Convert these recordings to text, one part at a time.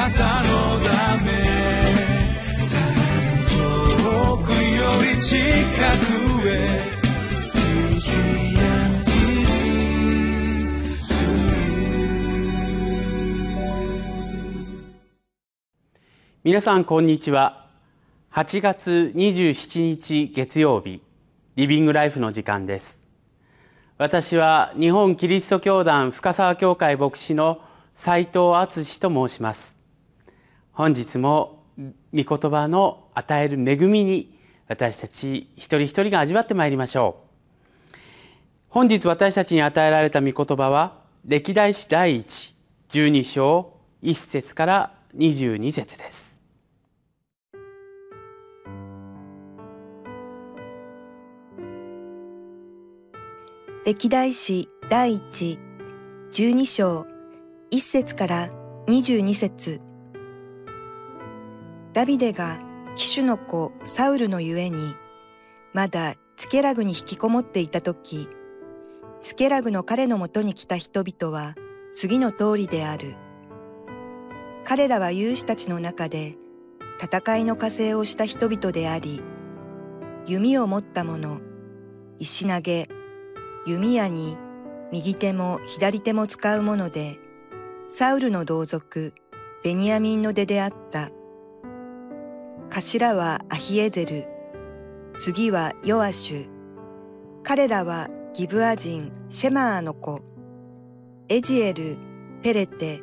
なたのため遠くより近くへ皆さんこんにちは。8月27日月曜日リビングライフの時間です。私は日本キリスト教団深沢教会牧師の斉藤敦と申します。本日も御言葉の与える恵みに私たち一人一人が味わってまいりましょう。本日私たちに与えられた御言葉は歴代史第一12章1節から22節です。歴代史第一十二章一節から二十二節。ダビデが騎手の子サウルのゆえにまだツケラグに引きこもっていた時ツケラグの彼のもとに来た人々は次の通りである彼らは勇士たちの中で戦いの火星をした人々であり弓を持った者石投げ弓矢に右手も左手も使うもので、サウルの同族、ベニヤミンの出であった。頭はアヒエゼル、次はヨアシュ、彼らはギブア人シェマーの子、エジエル、ペレテ、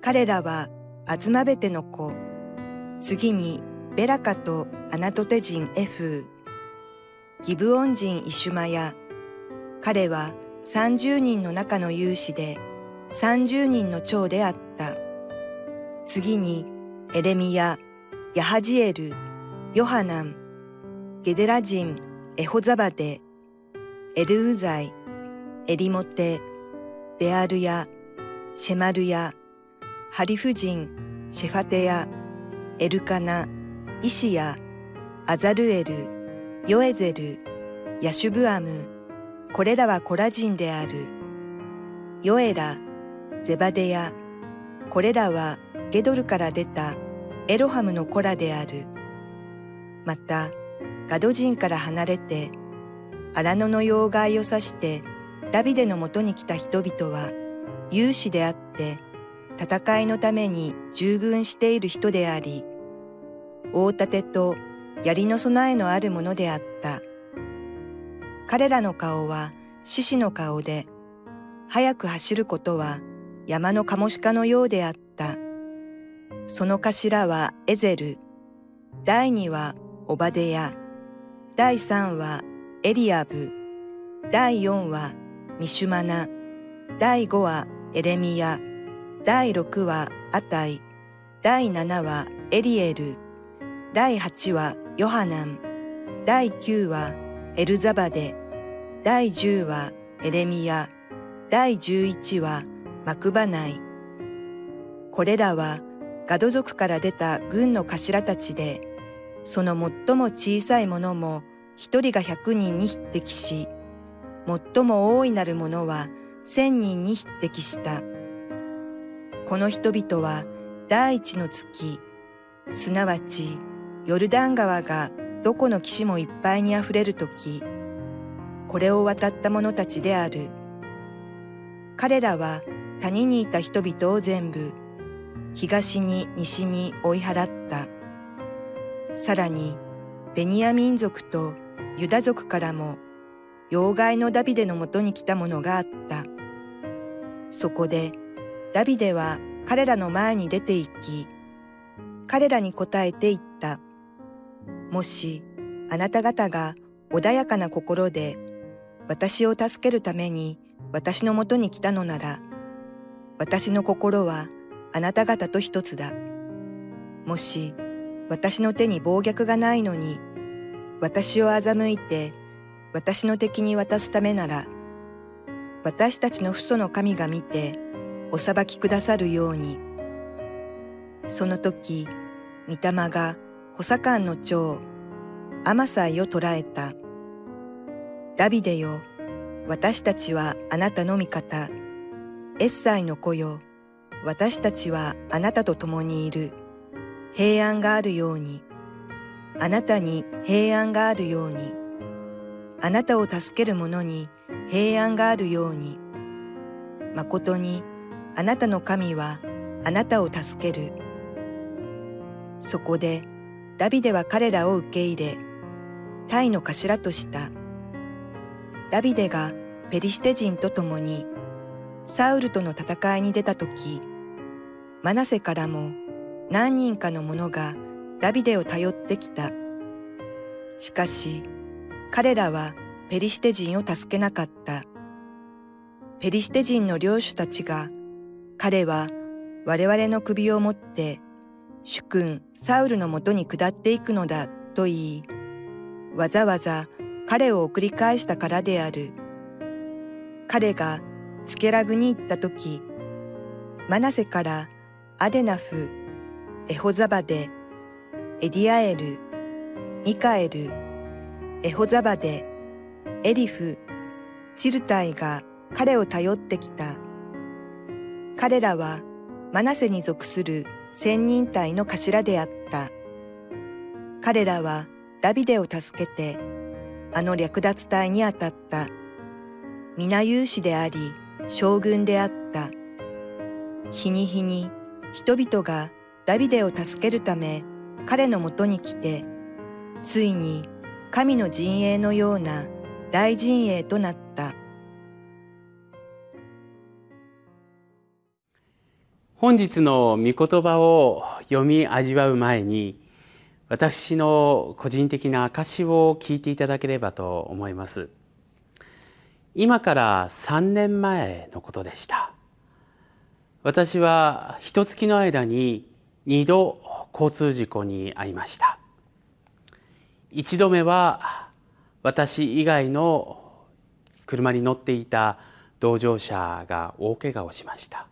彼らはアズマベテの子、次にベラカとアナトテ人エフ。ー、ギブオン人イシュマヤ、彼は30人の中の有志で30人の長であった。次にエレミヤ、ヤハジエル、ヨハナン、ゲデラ人、エホザバデ、エルウザイ、エリモテ、ベアルヤ、シェマルヤ、ハリフ人、シェファテヤ、エルカナ、イシヤ、アザルエル、ヨエゼル、ヤシュブアム、これらはコラ人である。ヨエラ、ゼバデヤ、これらはゲドルから出たエロハムのコラである。また、ガド人から離れて、荒野の妖怪を指してダビデのもとに来た人々は勇士であって戦いのために従軍している人であり、大盾と槍の備えのあるものであった。彼らの顔は獅子の顔で、早く走ることは山のカモシカのようであった。その頭はエゼル、第二はオバデヤ、第三はエリアブ、第四はミシュマナ、第五はエレミヤ、第六はアタイ、第七はエリエル、第八はヨハナン、第九はエルザバデ、第10はエレミヤ、第11はマクバナイ。これらはガド族から出た軍の頭たちで、その最も小さいものも一人が百人に匹敵し、最も大いなるものは千人に匹敵した。この人々は第一の月、すなわちヨルダン川がどこの岸もいっぱいにあふれるとき、これを渡った者たちである。彼らは谷にいた人々を全部、東に西に追い払った。さらに、ベニヤ民族とユダ族からも、妖怪のダビデのもとに来た者があった。そこで、ダビデは彼らの前に出て行き、彼らに答えて言った。もし、あなた方が穏やかな心で私を助けるために私のもとに来たのなら、私の心はあなた方と一つだ。もし私の手に暴虐がないのに、私を欺いて私の敵に渡すためなら、私たちの父祖の神が見てお裁きくださるように。その時、御霊が補佐官の長、アマサイを捕らえた。ダビデよ、私たちはあなたの味方。エッサイの子よ、私たちはあなたと共にいる。平安があるように。あなたに平安があるように。あなたを助ける者に平安があるように。誠にあなたの神はあなたを助ける。そこでダビデは彼らを受け入れ、タイの頭とした。ダビデがペリシテ人と共にサウルとの戦いに出た時、マナセからも何人かの者がダビデを頼ってきた。しかし、彼らはペリシテ人を助けなかった。ペリシテ人の領主たちが、彼は我々の首を持って主君サウルのもとに下っていくのだと言い、わざわざ彼を送り返したからである。彼がつけらぐに行った時、マナセからアデナフ、エホザバデ、エディアエル、ミカエル、エホザバデ、エリフ、チルタイが彼を頼ってきた。彼らはマナセに属する千人隊の頭であった。彼らはダビデを助けて、あの略奪隊に当たった。皆勇士であり、将軍であった。日に日に人々がダビデを助けるため彼のもとに来て、ついに神の陣営のような大陣営となった。本日の御言葉を読み味わう前に私の個人的な証を聞いていただければと思います今から3年前のことでした私は一月の間に2度交通事故に遭いました。一度目は私以外の車に乗っていた同乗者が大怪我をしました。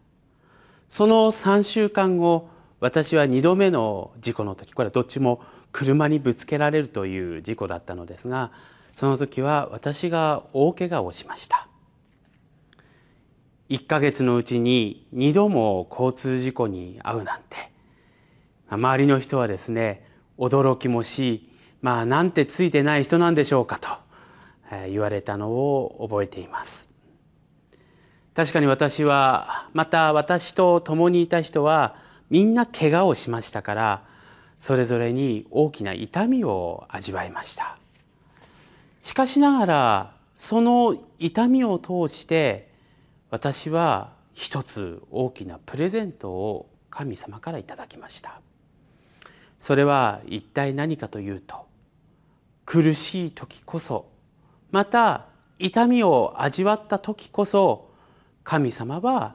その3週間後私は2度目の事故の時これはどっちも車にぶつけられるという事故だったのですがその時は私が大怪我をしました。1ヶ月のうちに2度も交通事故に遭うなんて。周りの人はですね驚きもしまあなんてついてない人なんでしょうかと言われたのを覚えています。確かに私はまた私と共にいた人はみんな怪我をしましたからそれぞれに大きな痛みを味わいました。しかしながらその痛みを通して私は一つ大きなプレゼントを神様からいただきました。それは一体何かというと苦しい時こそまた痛みを味わった時こそ神様は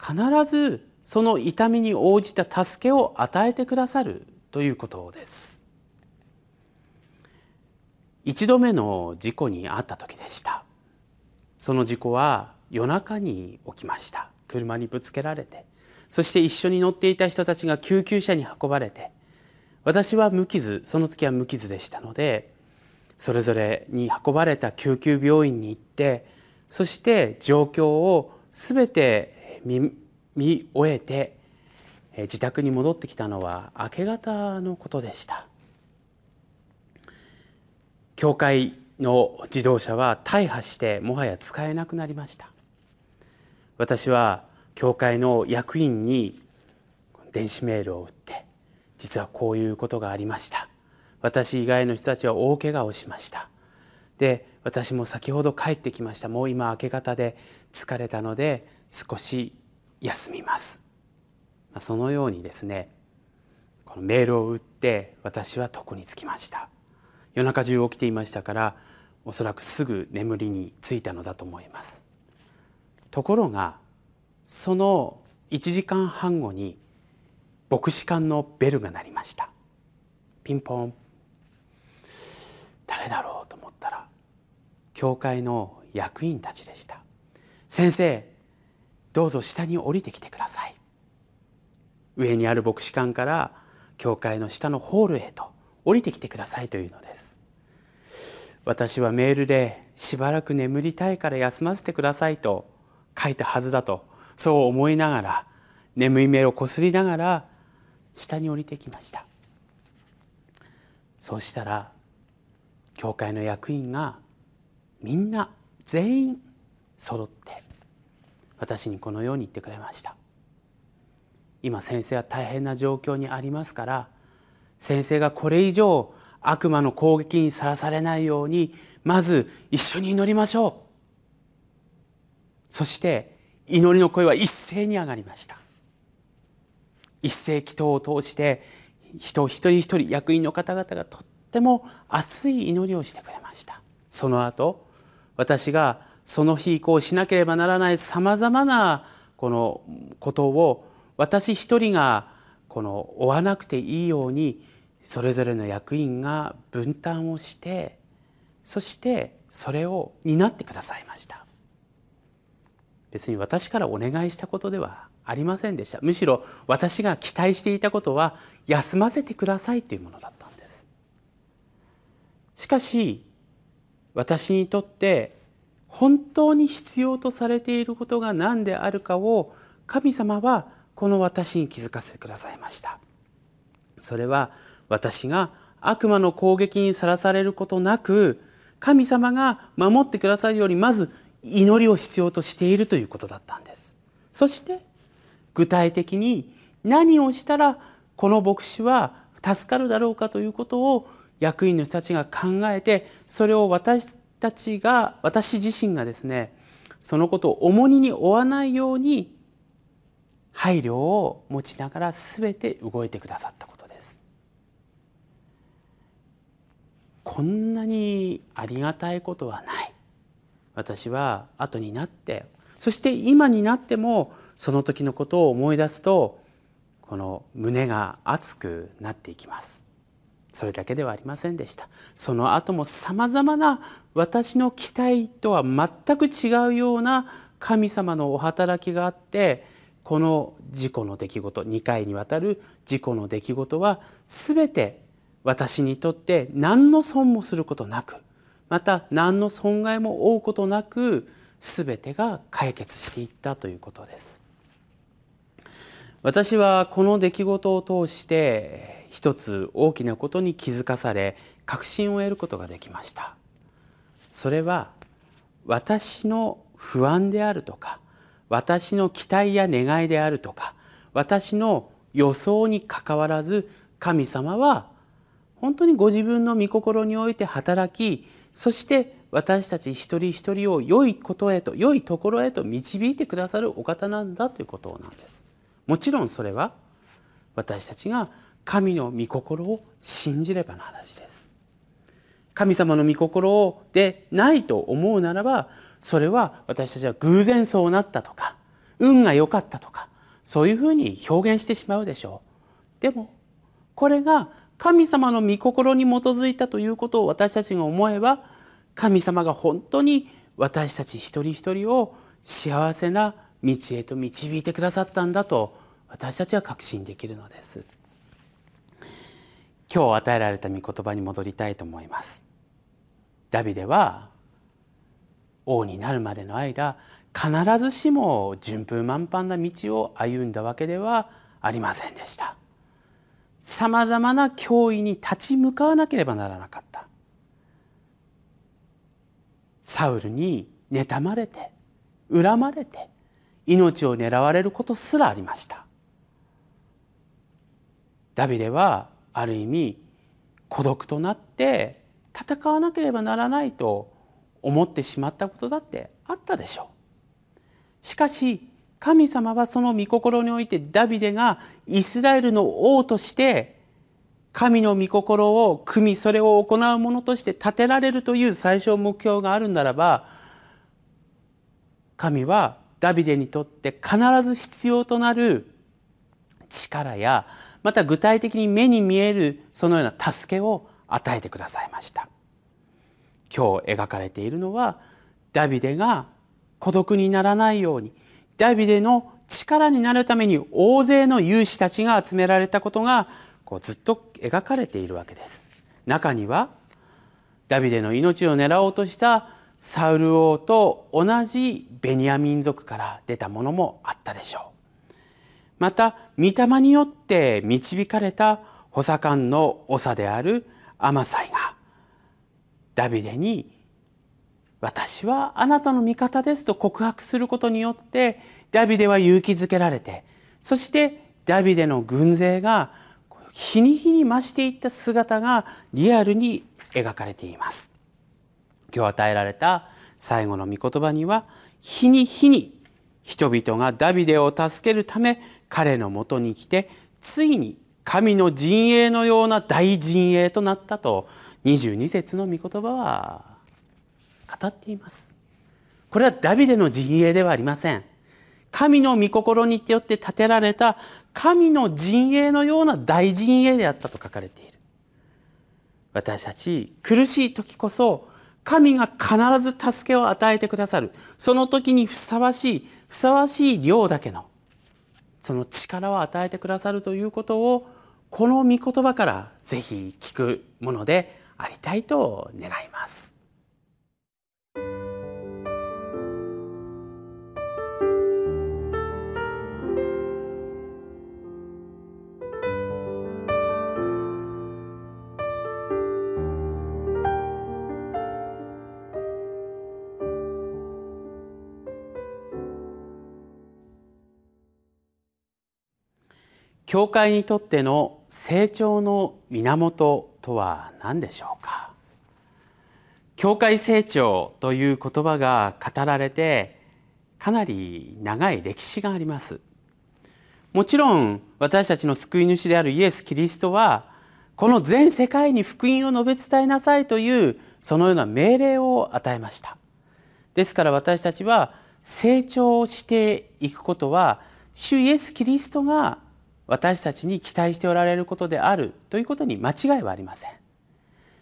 必ずその痛みに応じた助けを与えてくださるということです。一度目の事故に遭った時でした。その事故は夜中に起きました。車にぶつけられて。そして一緒に乗っていた人たちが救急車に運ばれて。私は無傷その時は無傷でしたのでそれぞれに運ばれた救急病院に行ってそして状況を全て見見終えて自宅に戻ってきたのは明け方のことでした。教会の自動車は大破してもはや使えなくなりました。私は教会の役員に電子メールを打って実はこういうことがありました。私以外の人たちは大怪我をしました。で私も先ほど帰ってきました。もう今明け方で疲れたので少し休みます。そのようにですねこのメールを打って私は床につきました。夜中中起きていましたからおそらくすぐ眠りについたのだと思います。ところがその1時間半後に牧師館のベルが鳴りました。ピンポン。誰だろうと思ったら教会の役員たちでした。先生どうぞ下に降りてきてください。上にある牧師館から教会の下のホールへと降りてきてくださいというのです。私はメールでしばらく眠りたいから休ませてくださいと書いたはずだとそう思いながら眠い目をこすりながら下に降りてきました。そうしたら教会の役員がみんな全員揃って私にこのように言ってくれました。今先生は大変な状況にありますから先生がこれ以上悪魔の攻撃にさらされないようにまず一緒に祈りましょう。そして祈りの声は一斉に上がりました。一斉祈祷を通して人一人一人役員の方々がとっても熱い祈りをしてくれました。その後私がその日以降しなければならないさまざまなこのことを私一人がこの追わなくていいようにそれぞれの役員が分担をしてそしてそれを担ってくださいました。別に私からお願いしたことではありませんでした。むしろ私が期待していたことは休ませてくださいというものだったんです。しかし私にとって本当に必要とされていることが何であるかを神様はこの私に気づかせてくださいました。それは私が悪魔の攻撃にさらされることなく神様が守ってくださるようにまず祈りを必要としているということだったんです。そして具体的に何をしたらこの牧師は助かるだろうかということを役員の人たちが考えてそれを私たちが私自身がですねそのことを重荷に負わないように配慮を持ちながら全て動いてくださったことです。こんなにありがたいことはない。私は後になってそして今になってもその時のことを思い出すとこの胸が熱くなっていきます。それだけではありませんでした。その後もさまざまな私の期待とは全く違うような神様のお働きがあってこの事故の出来事2回にわたる事故の出来事は全て私にとって何の損もすることなくまた何の損害も負うことなく全てが解決していったということです。私はこの出来事を通して一つ大きなことに気づかされ確信を得ることができました。それは私の不安であるとか私の期待や願いであるとか私の予想にかかわらず神様は本当にご自分の御心において働きそして私たち一人一人を良いことへと良いところへと導いてくださるお方なんだということなんです。もちろんそれは私たちが神の御心を信じればの話です。神様の御心でないと思うならばそれは私たちは偶然そうなったとか運が良かったとかそういうふうに表現してしまうでしょう。でもこれが神様の御心に基づいたということを私たちが思えば神様が本当に私たち一人一人を幸せな道へと導いてくださったんだと私たちは確信できるのです。今日与えられた御言葉に戻りたいと思います。ダビデは王になるまでの間必ずしも順風満帆な道を歩んだわけではありませんでした。さまざまな脅威に立ち向かわなければならなかった。サウルに妬まれて恨まれて命を狙われることすらありました。ダビデはある意味孤独となって戦わなければならないと思ってしまったことだってあったでしょう。しかし神様はその御心においてダビデがイスラエルの王として神の御心を組みそれを行う者として立てられるという最小目標があるならば神はダビデにとって必ず必要となる力やまた具体的に目に見えるそのような助けを与えてくださいました。今日描かれているのはダビデが孤独にならないようにダビデの力になるために大勢の勇士たちが集められたことがこうずっと描かれているわけです。中にはダビデの命を狙おうとしたサウル王と同じベニヤ民族から出たものもあったでしょう。また御霊によって導かれた補佐官の長であるアマサイがダビデに「私はあなたの味方です」と告白することによってダビデは勇気づけられてそしてダビデの軍勢が日に日に増していった姿がリアルに描かれています。今日与えられた最後の御言葉には日に日に人々がダビデを助けるため彼のもとに来てついに神の陣営のような大陣営となったと22節の御言葉は語っています。これはダビデの陣営ではありません。神の御心によって建てられた神の陣営のような大陣営であったと書かれている。私たち苦しい時こそ神が必ず助けを与えてくださる。その時にふさわしいふさわしい量だけのその力を与えてくださるということをこの御言葉からぜひ聞くものでありたいと願います。教会にとっての成長の源とは何でしょうか？教会成長という言葉が語られてかなり長い歴史があります。もちろん私たちの救い主であるイエス・キリストはこの全世界に福音を述べ伝えなさいというそのような命令を与えました。ですから私たちは成長していくことは主イエス・キリストが私たちに期待しておられることであるということに間違いはありません。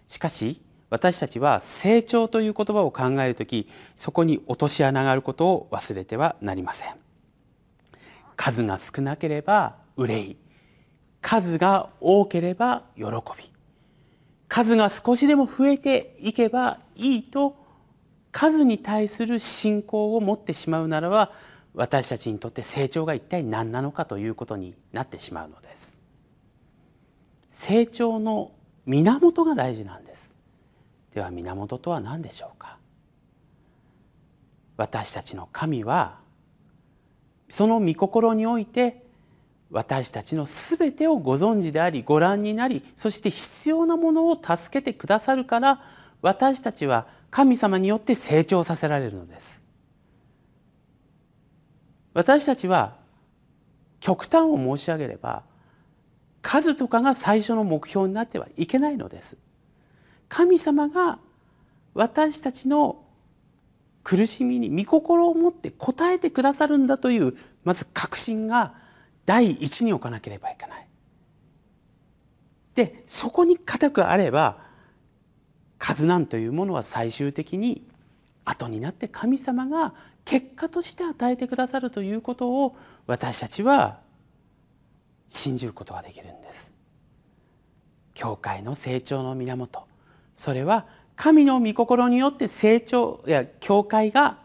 しかし私たちは成長という言葉を考える時そこに落とし穴があることを忘れてはなりません。数が少なければ憂い。数が多ければ喜び。数が少しでも増えていけばいいと数に対する信仰を持ってしまうならば私たちにとって成長が一体何なのかということになってしまうのです。成長の源が大事なんです。では源とは何でしょうか。私たちの神はその御心において私たちのすべてをご存知でありご覧になりそして必要なものを助けてくださるから私たちは神様によって成長させられるのです。私たちは極端を申し上げれば数とかが最初の目標になってはいけないのです。神様が私たちの苦しみに御心を持って応えてくださるんだというまず確信が第一に置かなければいけない。でそこに固くあれば数なんというものは最終的に後になって神様が結果として与えてくださるということを私たちは信じることができるんです。教会の成長の源。それは神の御心によって成長や教会が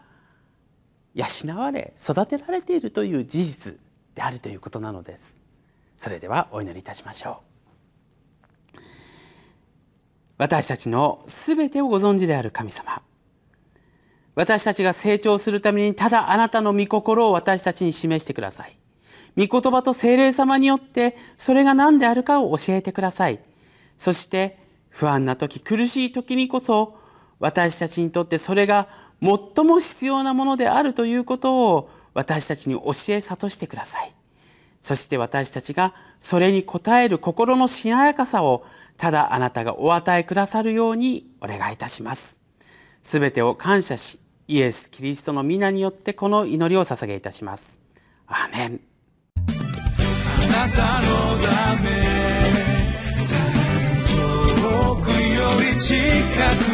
養われ育てられているという事実であるということなのです。それではお祈りいたしましょう。私たちのすべてをご存知である神様。私たちが成長するためにただあなたの御心を私たちに示してください。御言葉と精霊様によってそれが何であるかを教えてください。そして不安な時、苦しい時にこそ私たちにとってそれが最も必要なものであるということを私たちに教え諭してください。そして私たちがそれに応える心のしなやかさをただあなたがお与えくださるようにお願いいたします。すべてを感謝し、イエス・キリストの皆によってこの祈りを捧げいたします。アーメン。あなたのため遠くより近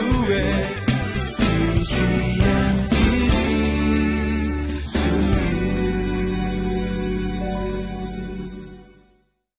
く